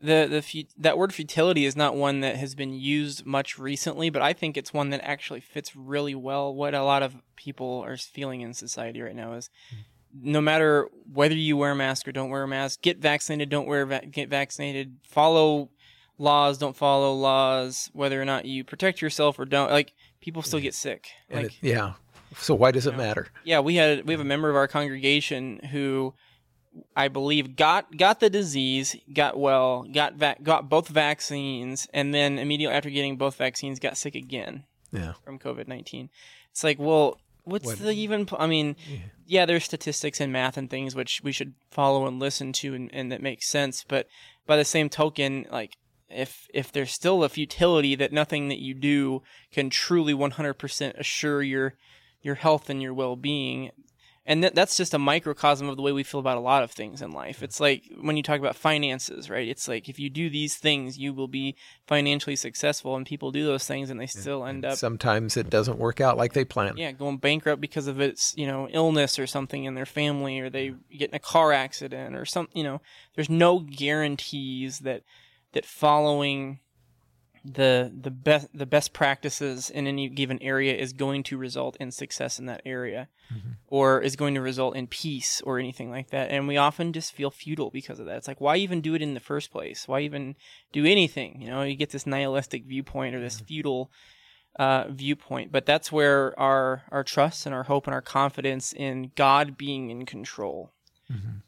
The the that word futility is not one that has been used much recently, but I think it's one that actually fits really well what a lot of people are feeling in society right now is mm-hmm. no matter whether you wear a mask or don't wear a mask, get vaccinated, don't wear va- get vaccinated, follow laws, don't follow laws, whether or not you protect yourself or don't. Like people still get sick. Like, it, yeah. So why does it know, matter? Yeah, we had we have a member of our congregation who I believe got got the disease, got well, got got both vaccines, and then immediately after getting both vaccines, got sick again. Yeah. From COVID nineteen. It's like, well, what's what? the even? I mean, yeah. yeah, there's statistics and math and things which we should follow and listen to, and, and that makes sense. But by the same token, like if if there's still a futility that nothing that you do can truly 100% assure your your health and your well-being. And that, that's just a microcosm of the way we feel about a lot of things in life. It's like when you talk about finances right? It's like if you do these things you will be financially successful and people do those things and they still end up sometimes it doesn't work out like they plan. Yeah going bankrupt because of its you know illness or something in their family or they get in a car accident or some you know there's no guarantees that that following the the best the best practices in any given area is going to result in success in that area mm-hmm. or is going to result in peace or anything like that. And we often just feel futile because of that. It's like why even do it in the first place? Why even do anything? You know you get this nihilistic viewpoint or this mm-hmm. futile uh, viewpoint. But that's where our our trust and our hope and our confidence in god being in control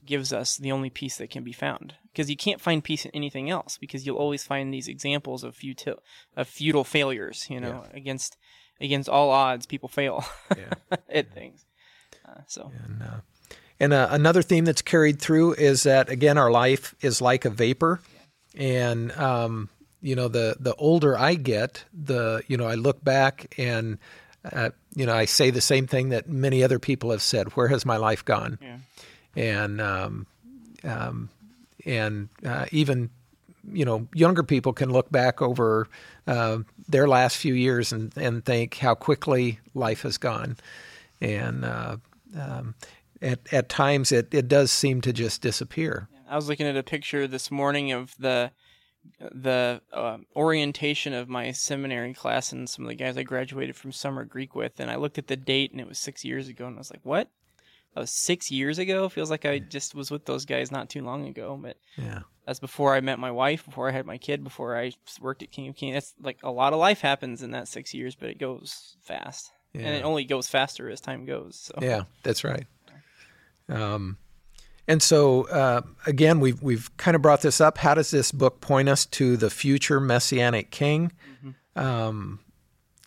gives us the only peace that can be found. Because you can't find peace in anything else, because you'll always find these examples of futile, of futile failures. You know, against against all odds, people fail Yeah. at things. Uh, so And, uh, and uh, another theme that's carried through is that again, our life is like a vapor, and um, you know, the the older I get, the you know, I look back and uh, you know, I say the same thing that many other people have said: Where has my life gone? Yeah. And um, um, and uh, even you know, younger people can look back over uh, their last few years and, and think how quickly life has gone. And uh, um, at, at times it, it does seem to just disappear. I was looking at a picture this morning of the the uh, orientation of my seminary class and some of the guys I graduated from summer Greek with, and I looked at the date and it was six years ago, and I was like, "What? That was six years ago? Feels like I just was with those guys not too long ago." But Yeah. that's before I met my wife, before I had my kid, before I worked at King of King. That's like a lot of life happens in that six years, but it goes fast, and it only goes faster as time goes. So Yeah, that's right. Um, and so uh, again, we've we've kind of brought this up. How does this book point us to the future messianic king? Um,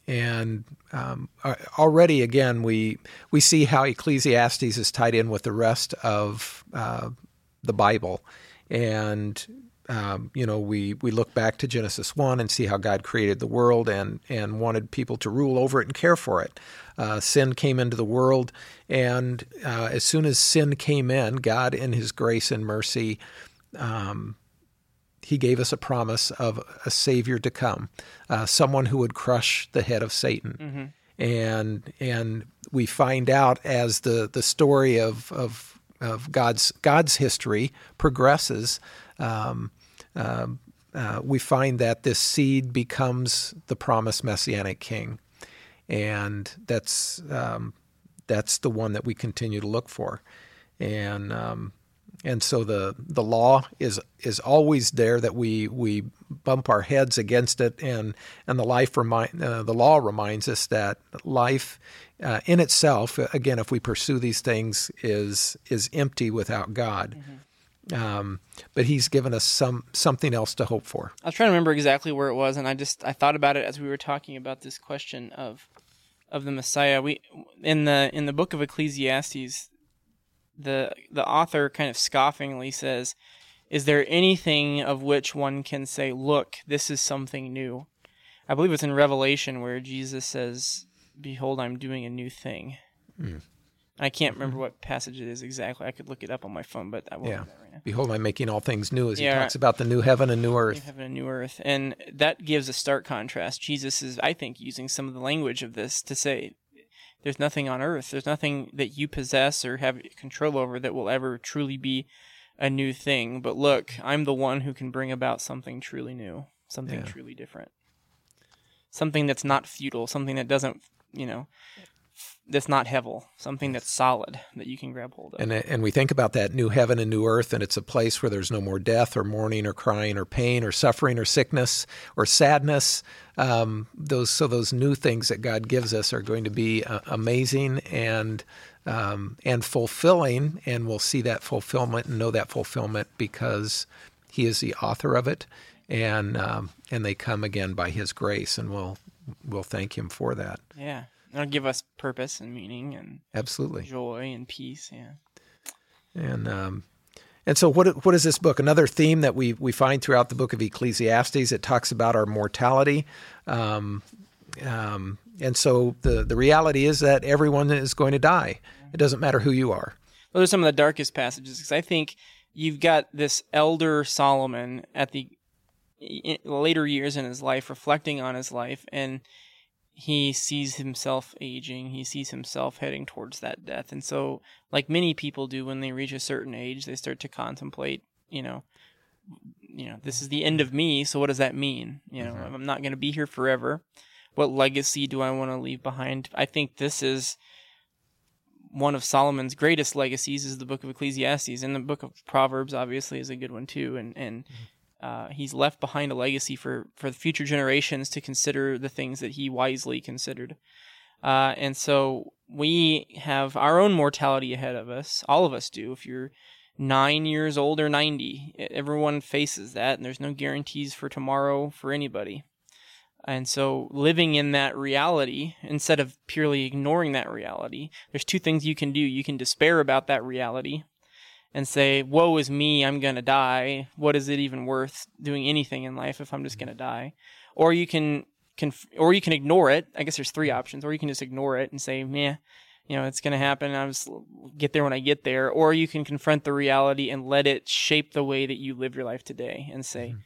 and um, already, again, we we see how Ecclesiastes is tied in with the rest of uh, the Bible, and um, you know we we look back to Genesis one and see how God created the world and and wanted people to rule over it and care for it. Uh, sin came into the world, and uh, as soon as sin came in, God, in His grace and mercy, um, He gave us a promise of a Savior to come, uh, someone who would crush the head of Satan. And and we find out as the the story of of of God's God's history progresses. Um, um, uh, we find that this seed becomes the promised messianic king, and that's um, that's the one that we continue to look for, and um, and so the the law is is always there that we we bump our heads against it, and and the life remind uh, the law reminds us that life uh, in itself, again, if we pursue these things, is is empty without God. Um, but He's given us some something else to hope for. I was trying to remember exactly where it was, and I just I thought about it as we were talking about this question of of the Messiah. We in the in the book of Ecclesiastes, the the author kind of scoffingly says, "Is there anything of which one can say, look, this is something new?" I believe it's in Revelation where Jesus says, "Behold, I'm doing a new thing." Hmm. I can't remember what passage it is exactly. I could look it up on my phone, but I won't Yeah. right. Behold, I'm making all things new, as He talks about the new heaven and new earth. New heaven and new earth. And that gives a stark contrast. Jesus is, I think, using some of the language of this to say there's nothing on earth, there's nothing that you possess or have control over that will ever truly be a new thing. But look, I'm the one who can bring about something truly new, something Yeah. truly different. Something that's not futile, something that doesn't, you know, that's not hevel, something that's solid that you can grab hold of. And and we think about that new heaven and new earth, and it's a place where there's no more death or mourning or crying or pain or suffering or sickness or sadness. Um, those so those new things that God gives us are going to be uh, amazing and um, and fulfilling, and we'll see that fulfillment and know that fulfillment because He is the author of it, and um, and they come again by His grace, and we'll we'll thank Him for that. yeah. It'll give us purpose and meaning and Absolutely. joy and peace. Yeah. And um, and so what what is this book? Another theme that we we find throughout the book of Ecclesiastes. It talks about our mortality. Um, um, and so the the reality is that everyone is going to die. It doesn't matter who you are. Those are some of the darkest passages because I think you've got this elder Solomon at the later years in his life reflecting on his life and he sees himself aging he sees himself heading towards that death. And so like many people do when they reach a certain age they start to contemplate you know you know this is the end of me so what does that mean? You know mm-hmm. i'm not going to be here forever. What legacy do i want to leave behind? I think this is one of Solomon's greatest legacies is the book of Ecclesiastes, and the book of Proverbs obviously is a good one too. And and mm-hmm. Uh, he's left behind a legacy for for the future generations to consider the things that he wisely considered. Uh, and so we have our own mortality ahead of us. All of us do. If you're nine years old or 90, everyone faces that, and there's no guarantees for tomorrow for anybody. And so, living in that reality, instead of purely ignoring that reality, there's two things you can do. You can despair about that reality and say, Woe is me, I'm going to die. What is it even worth doing anything in life if I'm just going to die? Or you can, conf- or you can ignore it. I guess there's three options. Or you can just ignore it and say, Meh, you know, it's going to happen. I'll just get there when I get there. Or you can confront the reality and let it shape the way that you live your life today and say, mm-hmm.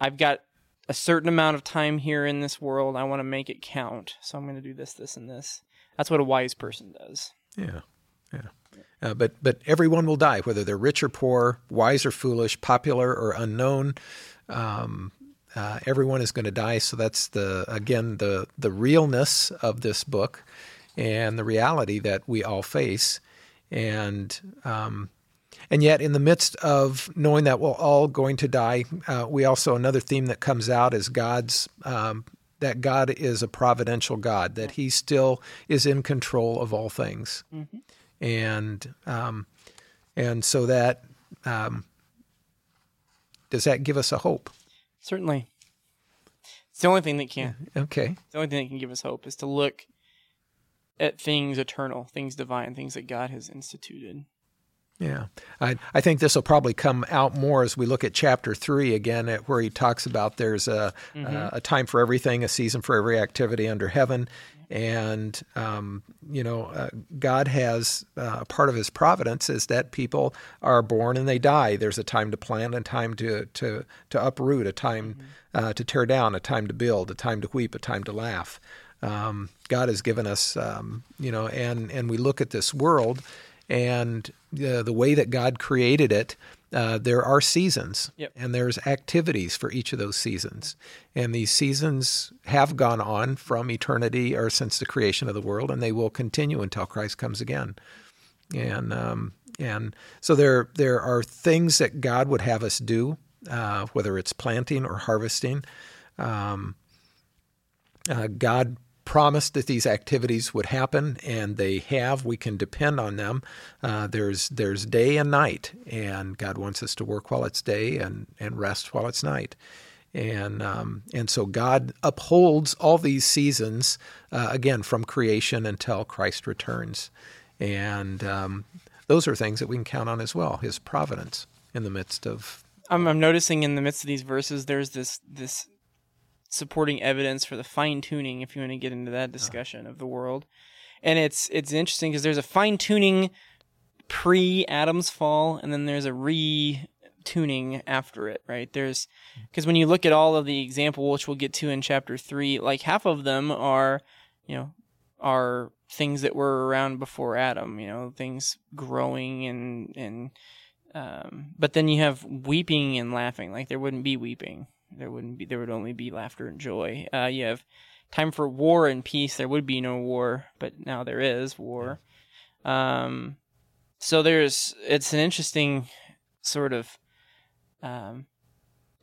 I've got a certain amount of time here in this world. I want to make it count. So I'm going to do this, this, and this. That's what a wise person does. Yeah. Yeah. Uh, but but everyone will die, whether they're rich or poor, wise or foolish, popular or unknown. Um, uh, everyone is going to die. So that's the again the the realness of this book, and the reality that we all face, and um, and yet, in the midst of knowing that we're all going to die, uh, we also, another theme that comes out is God's, um, that God is a providential God, that He still is in control of all things. Mm-hmm. And, um, and so that, um, does that give us a hope? Certainly. It's the only thing that can. Okay. the only thing that can give us hope is to look at things eternal, things divine, things that God has instituted. Yeah, I, I think this will probably come out more as we look at chapter three again, at where he talks about there's a, mm-hmm. a, a time for everything, a season for every activity under heaven, and um, you know, uh, God has uh, part of His providence is that people are born and they die. There's a time to plant, a time to to to uproot, a time mm-hmm. uh, to tear down, a time to build, a time to weep, a time to laugh. Um, God has given us, um, you know, and and we look at this world and uh, the way that God created it, uh, there are seasons yep. and there's activities for each of those seasons. And these seasons have gone on from eternity or since the creation of the world, and they will continue until Christ comes again. And um, and so there there are things that God would have us do, uh, whether it's planting or harvesting. Um, uh, God promised that these activities would happen, and they have. We can depend on them. Uh, there's there's day and night, and God wants us to work while it's day and and rest while it's night. And um, and so God upholds all these seasons uh, again from creation until Christ returns, and um, those are things that we can count on as well. His providence in the midst of. I'm, I'm noticing in the midst of these verses, there's this this supporting evidence for the fine tuning if you want to get into that discussion of the world. And it's it's interesting because there's a fine tuning pre Adam's fall and then there's a re tuning after it, right? There's because when you look at all of the example which we'll get to in chapter 3, like half of them are, you know, are things that were around before Adam, you know, things growing and and um, but then you have weeping and laughing, like there wouldn't be weeping there wouldn't be. There would only be laughter and joy. Uh, you have time for war and peace. There would be no war, but now there is war. Um, so there's. It's an interesting sort of um,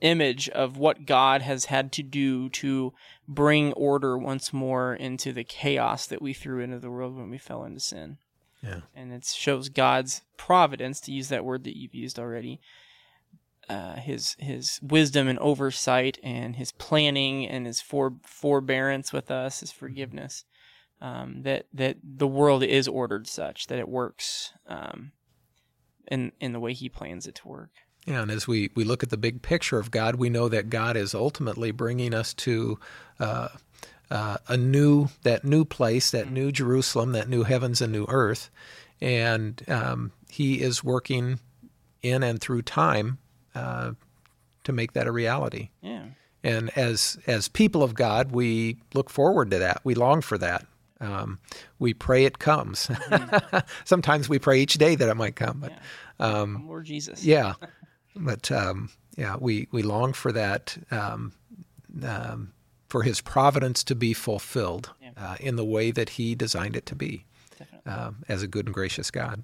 image of what God has had to do to bring order once more into the chaos that we threw into the world when we fell into sin. Yeah. And it shows God's providence, to use that word that you've used already, uh, his his wisdom and oversight and his planning and his for, forbearance with us, his forgiveness. Um, that that the world is ordered such that it works um, in in the way He plans it to work. Yeah, and as we, we look at the big picture of God, we know that God is ultimately bringing us to uh, uh, a new that new place, that mm-hmm. new Jerusalem, that new heavens and new earth, and um, He is working in and through time uh, to make that a reality. Yeah. And as as people of God, we look forward to that. We long for that. Um, we pray it comes. Mm-hmm. Sometimes we pray each day that it might come. But yeah. um, Lord Jesus. yeah. But um, yeah, we we long for that. Um, um, for His providence to be fulfilled yeah. uh, in the way that He designed it to be, um, as a good and gracious God.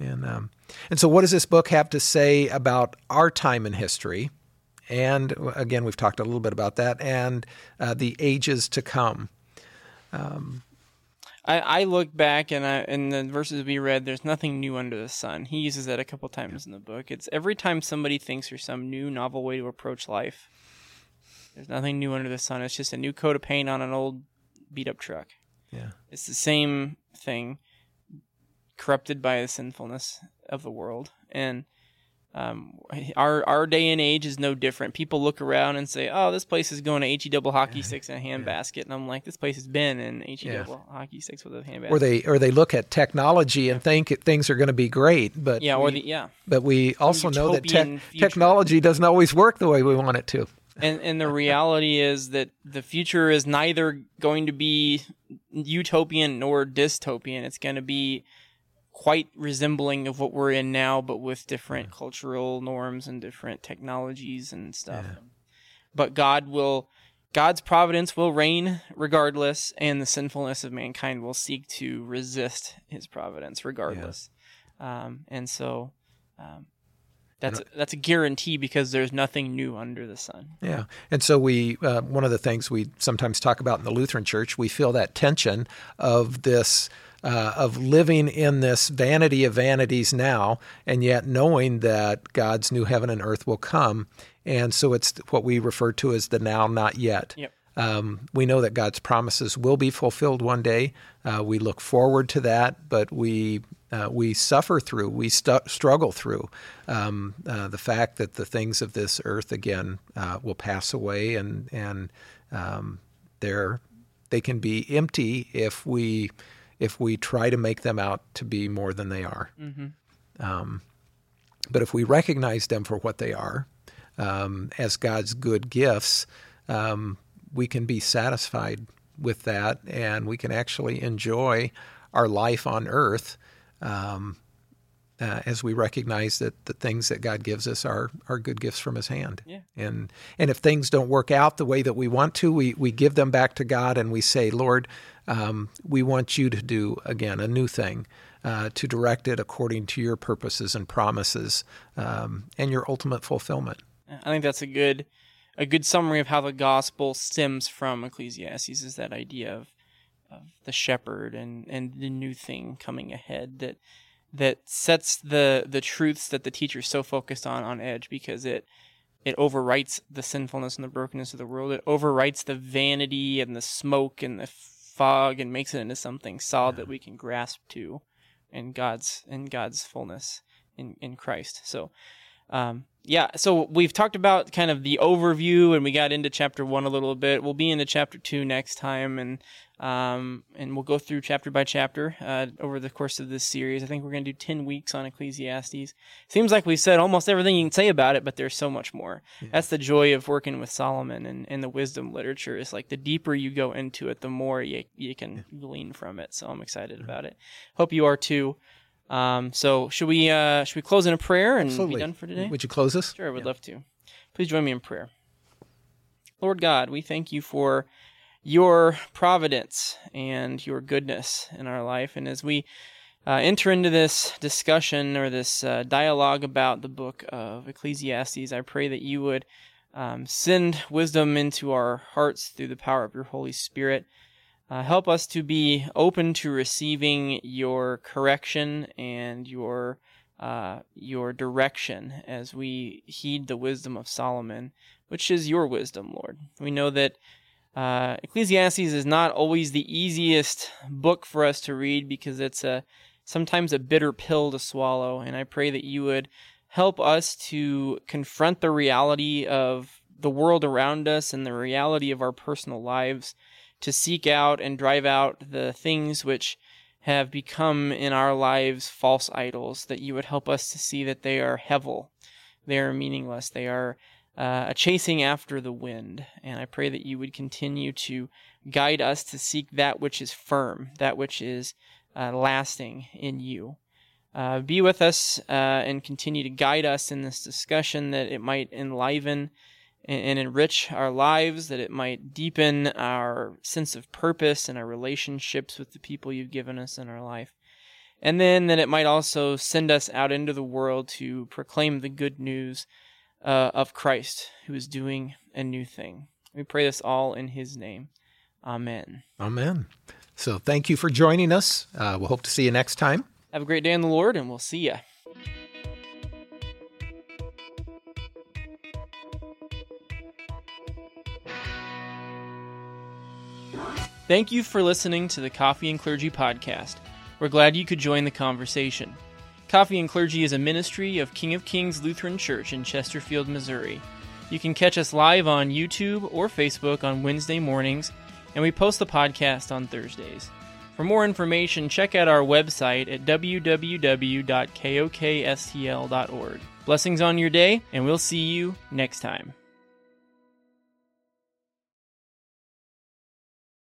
And um, and so, what does this book have to say about our time in history? And again, we've talked a little bit about that, and uh, the ages to come. Um, I, I look back and I in the verses we read, there's nothing new under the sun. He uses that a couple times in the book. It's every time somebody thinks there's some new novel way to approach life. There's nothing new under the sun. It's just a new coat of paint on an old beat up truck. Yeah. It's the same thing, corrupted by the sinfulness of the world. And um, our our day and age is no different. People look around and say, "Oh, this place is going to he double hockey sticks and a handbasket," and I'm like, "This place has been in he Yeah. double hockey sticks with a handbasket." Or they or they look at technology and think things are going to be great, but yeah, or we, the yeah, but we also know that tech utopian future. technology doesn't always work the way we want it to. and and the reality is that the future is neither going to be utopian nor dystopian. It's going to be quite resembling of what we're in now, but with different cultural norms and different technologies and stuff. But God will, God's providence will reign regardless, and the sinfulness of mankind will seek to resist His providence regardless. Um, and so. Um, that's a, that's a guarantee because there's nothing new under the sun. Yeah, and so we uh, one of the things we sometimes talk about in the Lutheran Church, we feel that tension of this uh, of living in this vanity of vanities now, and yet knowing that God's new heaven and earth will come, and so it's what we refer to as the now, not yet. Yep. Um, we know that God's promises will be fulfilled one day. Uh, we look forward to that, but we uh, we suffer through, we stu- struggle through um, uh, the fact that the things of this earth again uh, will pass away, and and um, they're they can be empty if we if we try to make them out to be more than they are. Um, but if we recognize them for what they are, um, as God's good gifts, um, we can be satisfied with that, and we can actually enjoy our life on earth um, uh, as we recognize that the things that God gives us are are good gifts from His hand. Yeah. And and if things don't work out the way that we want to, we we give them back to God and we say, Lord, um, we want you to do again a new thing. Uh, to direct it according to your purposes and promises um, and your ultimate fulfillment. I think that's a good a good summary of how the gospel stems from Ecclesiastes is that idea of of the shepherd and and the new thing coming ahead that that sets the the truths that the teacher's so focused on on edge because it it overwrites the sinfulness and the brokenness of the world. It overwrites the vanity and the smoke and the fog and makes it into something solid that we can grasp to in God's in God's fullness in in Christ. So um, yeah, so we've talked about kind of the overview, and we got into chapter one a little bit. We'll be into chapter two next time, and um, and we'll go through chapter by chapter uh, over the course of this series. I think we're going to do ten weeks on Ecclesiastes. Seems like we've said almost everything you can say about it, but there's so much more. That's the joy of working with Solomon and, and the wisdom literature. Is like the deeper you go into it, the more you you can glean from it. So I'm excited about it. Hope you are too. Um, so should we uh, should we close in a prayer and Absolutely. be done for today? Would you close us? Sure, I would love to. Please join me in prayer. Lord God, we thank you for your providence and your goodness in our life. And as we uh, enter into this discussion or this uh, dialogue about the book of Ecclesiastes, I pray that you would um, send wisdom into our hearts through the power of your Holy Spirit. Uh, help us to be open to receiving your correction and your uh, your direction as we heed the wisdom of Solomon, which is your wisdom, Lord. We know that uh, Ecclesiastes is not always the easiest book for us to read because it's a sometimes a bitter pill to swallow, and I pray that you would help us to confront the reality of the world around us and the reality of our personal lives to seek out and drive out the things which have become in our lives false idols, that you would help us to see that they are hevel, they are meaningless, they are uh, a chasing after the wind. And I pray that you would continue to guide us to seek that which is firm, that which is uh, lasting in you. Uh, be with us uh, and continue to guide us in this discussion that it might enliven and, and enrich our lives, that it might deepen our sense of purpose and our relationships with the people you've given us in our life. And then that it might also send us out into the world to proclaim the good news uh, of Christ, who is doing a new thing. We pray this all in his name. Amen. Amen. So thank you for joining us. Uh, we'll hope to see you next time. Have a great day in the Lord, and we'll see ya. Thank you for listening to the Coffee and Clergy podcast. We're glad you could join the conversation. Coffee and Clergy is a ministry of King of Kings Lutheran Church in Chesterfield, Missouri. You can catch us live on YouTube or Facebook on Wednesday mornings, and we post the podcast on Thursdays. For more information, check out our website at www.kokstl.org. Blessings on your day, and we'll see you next time.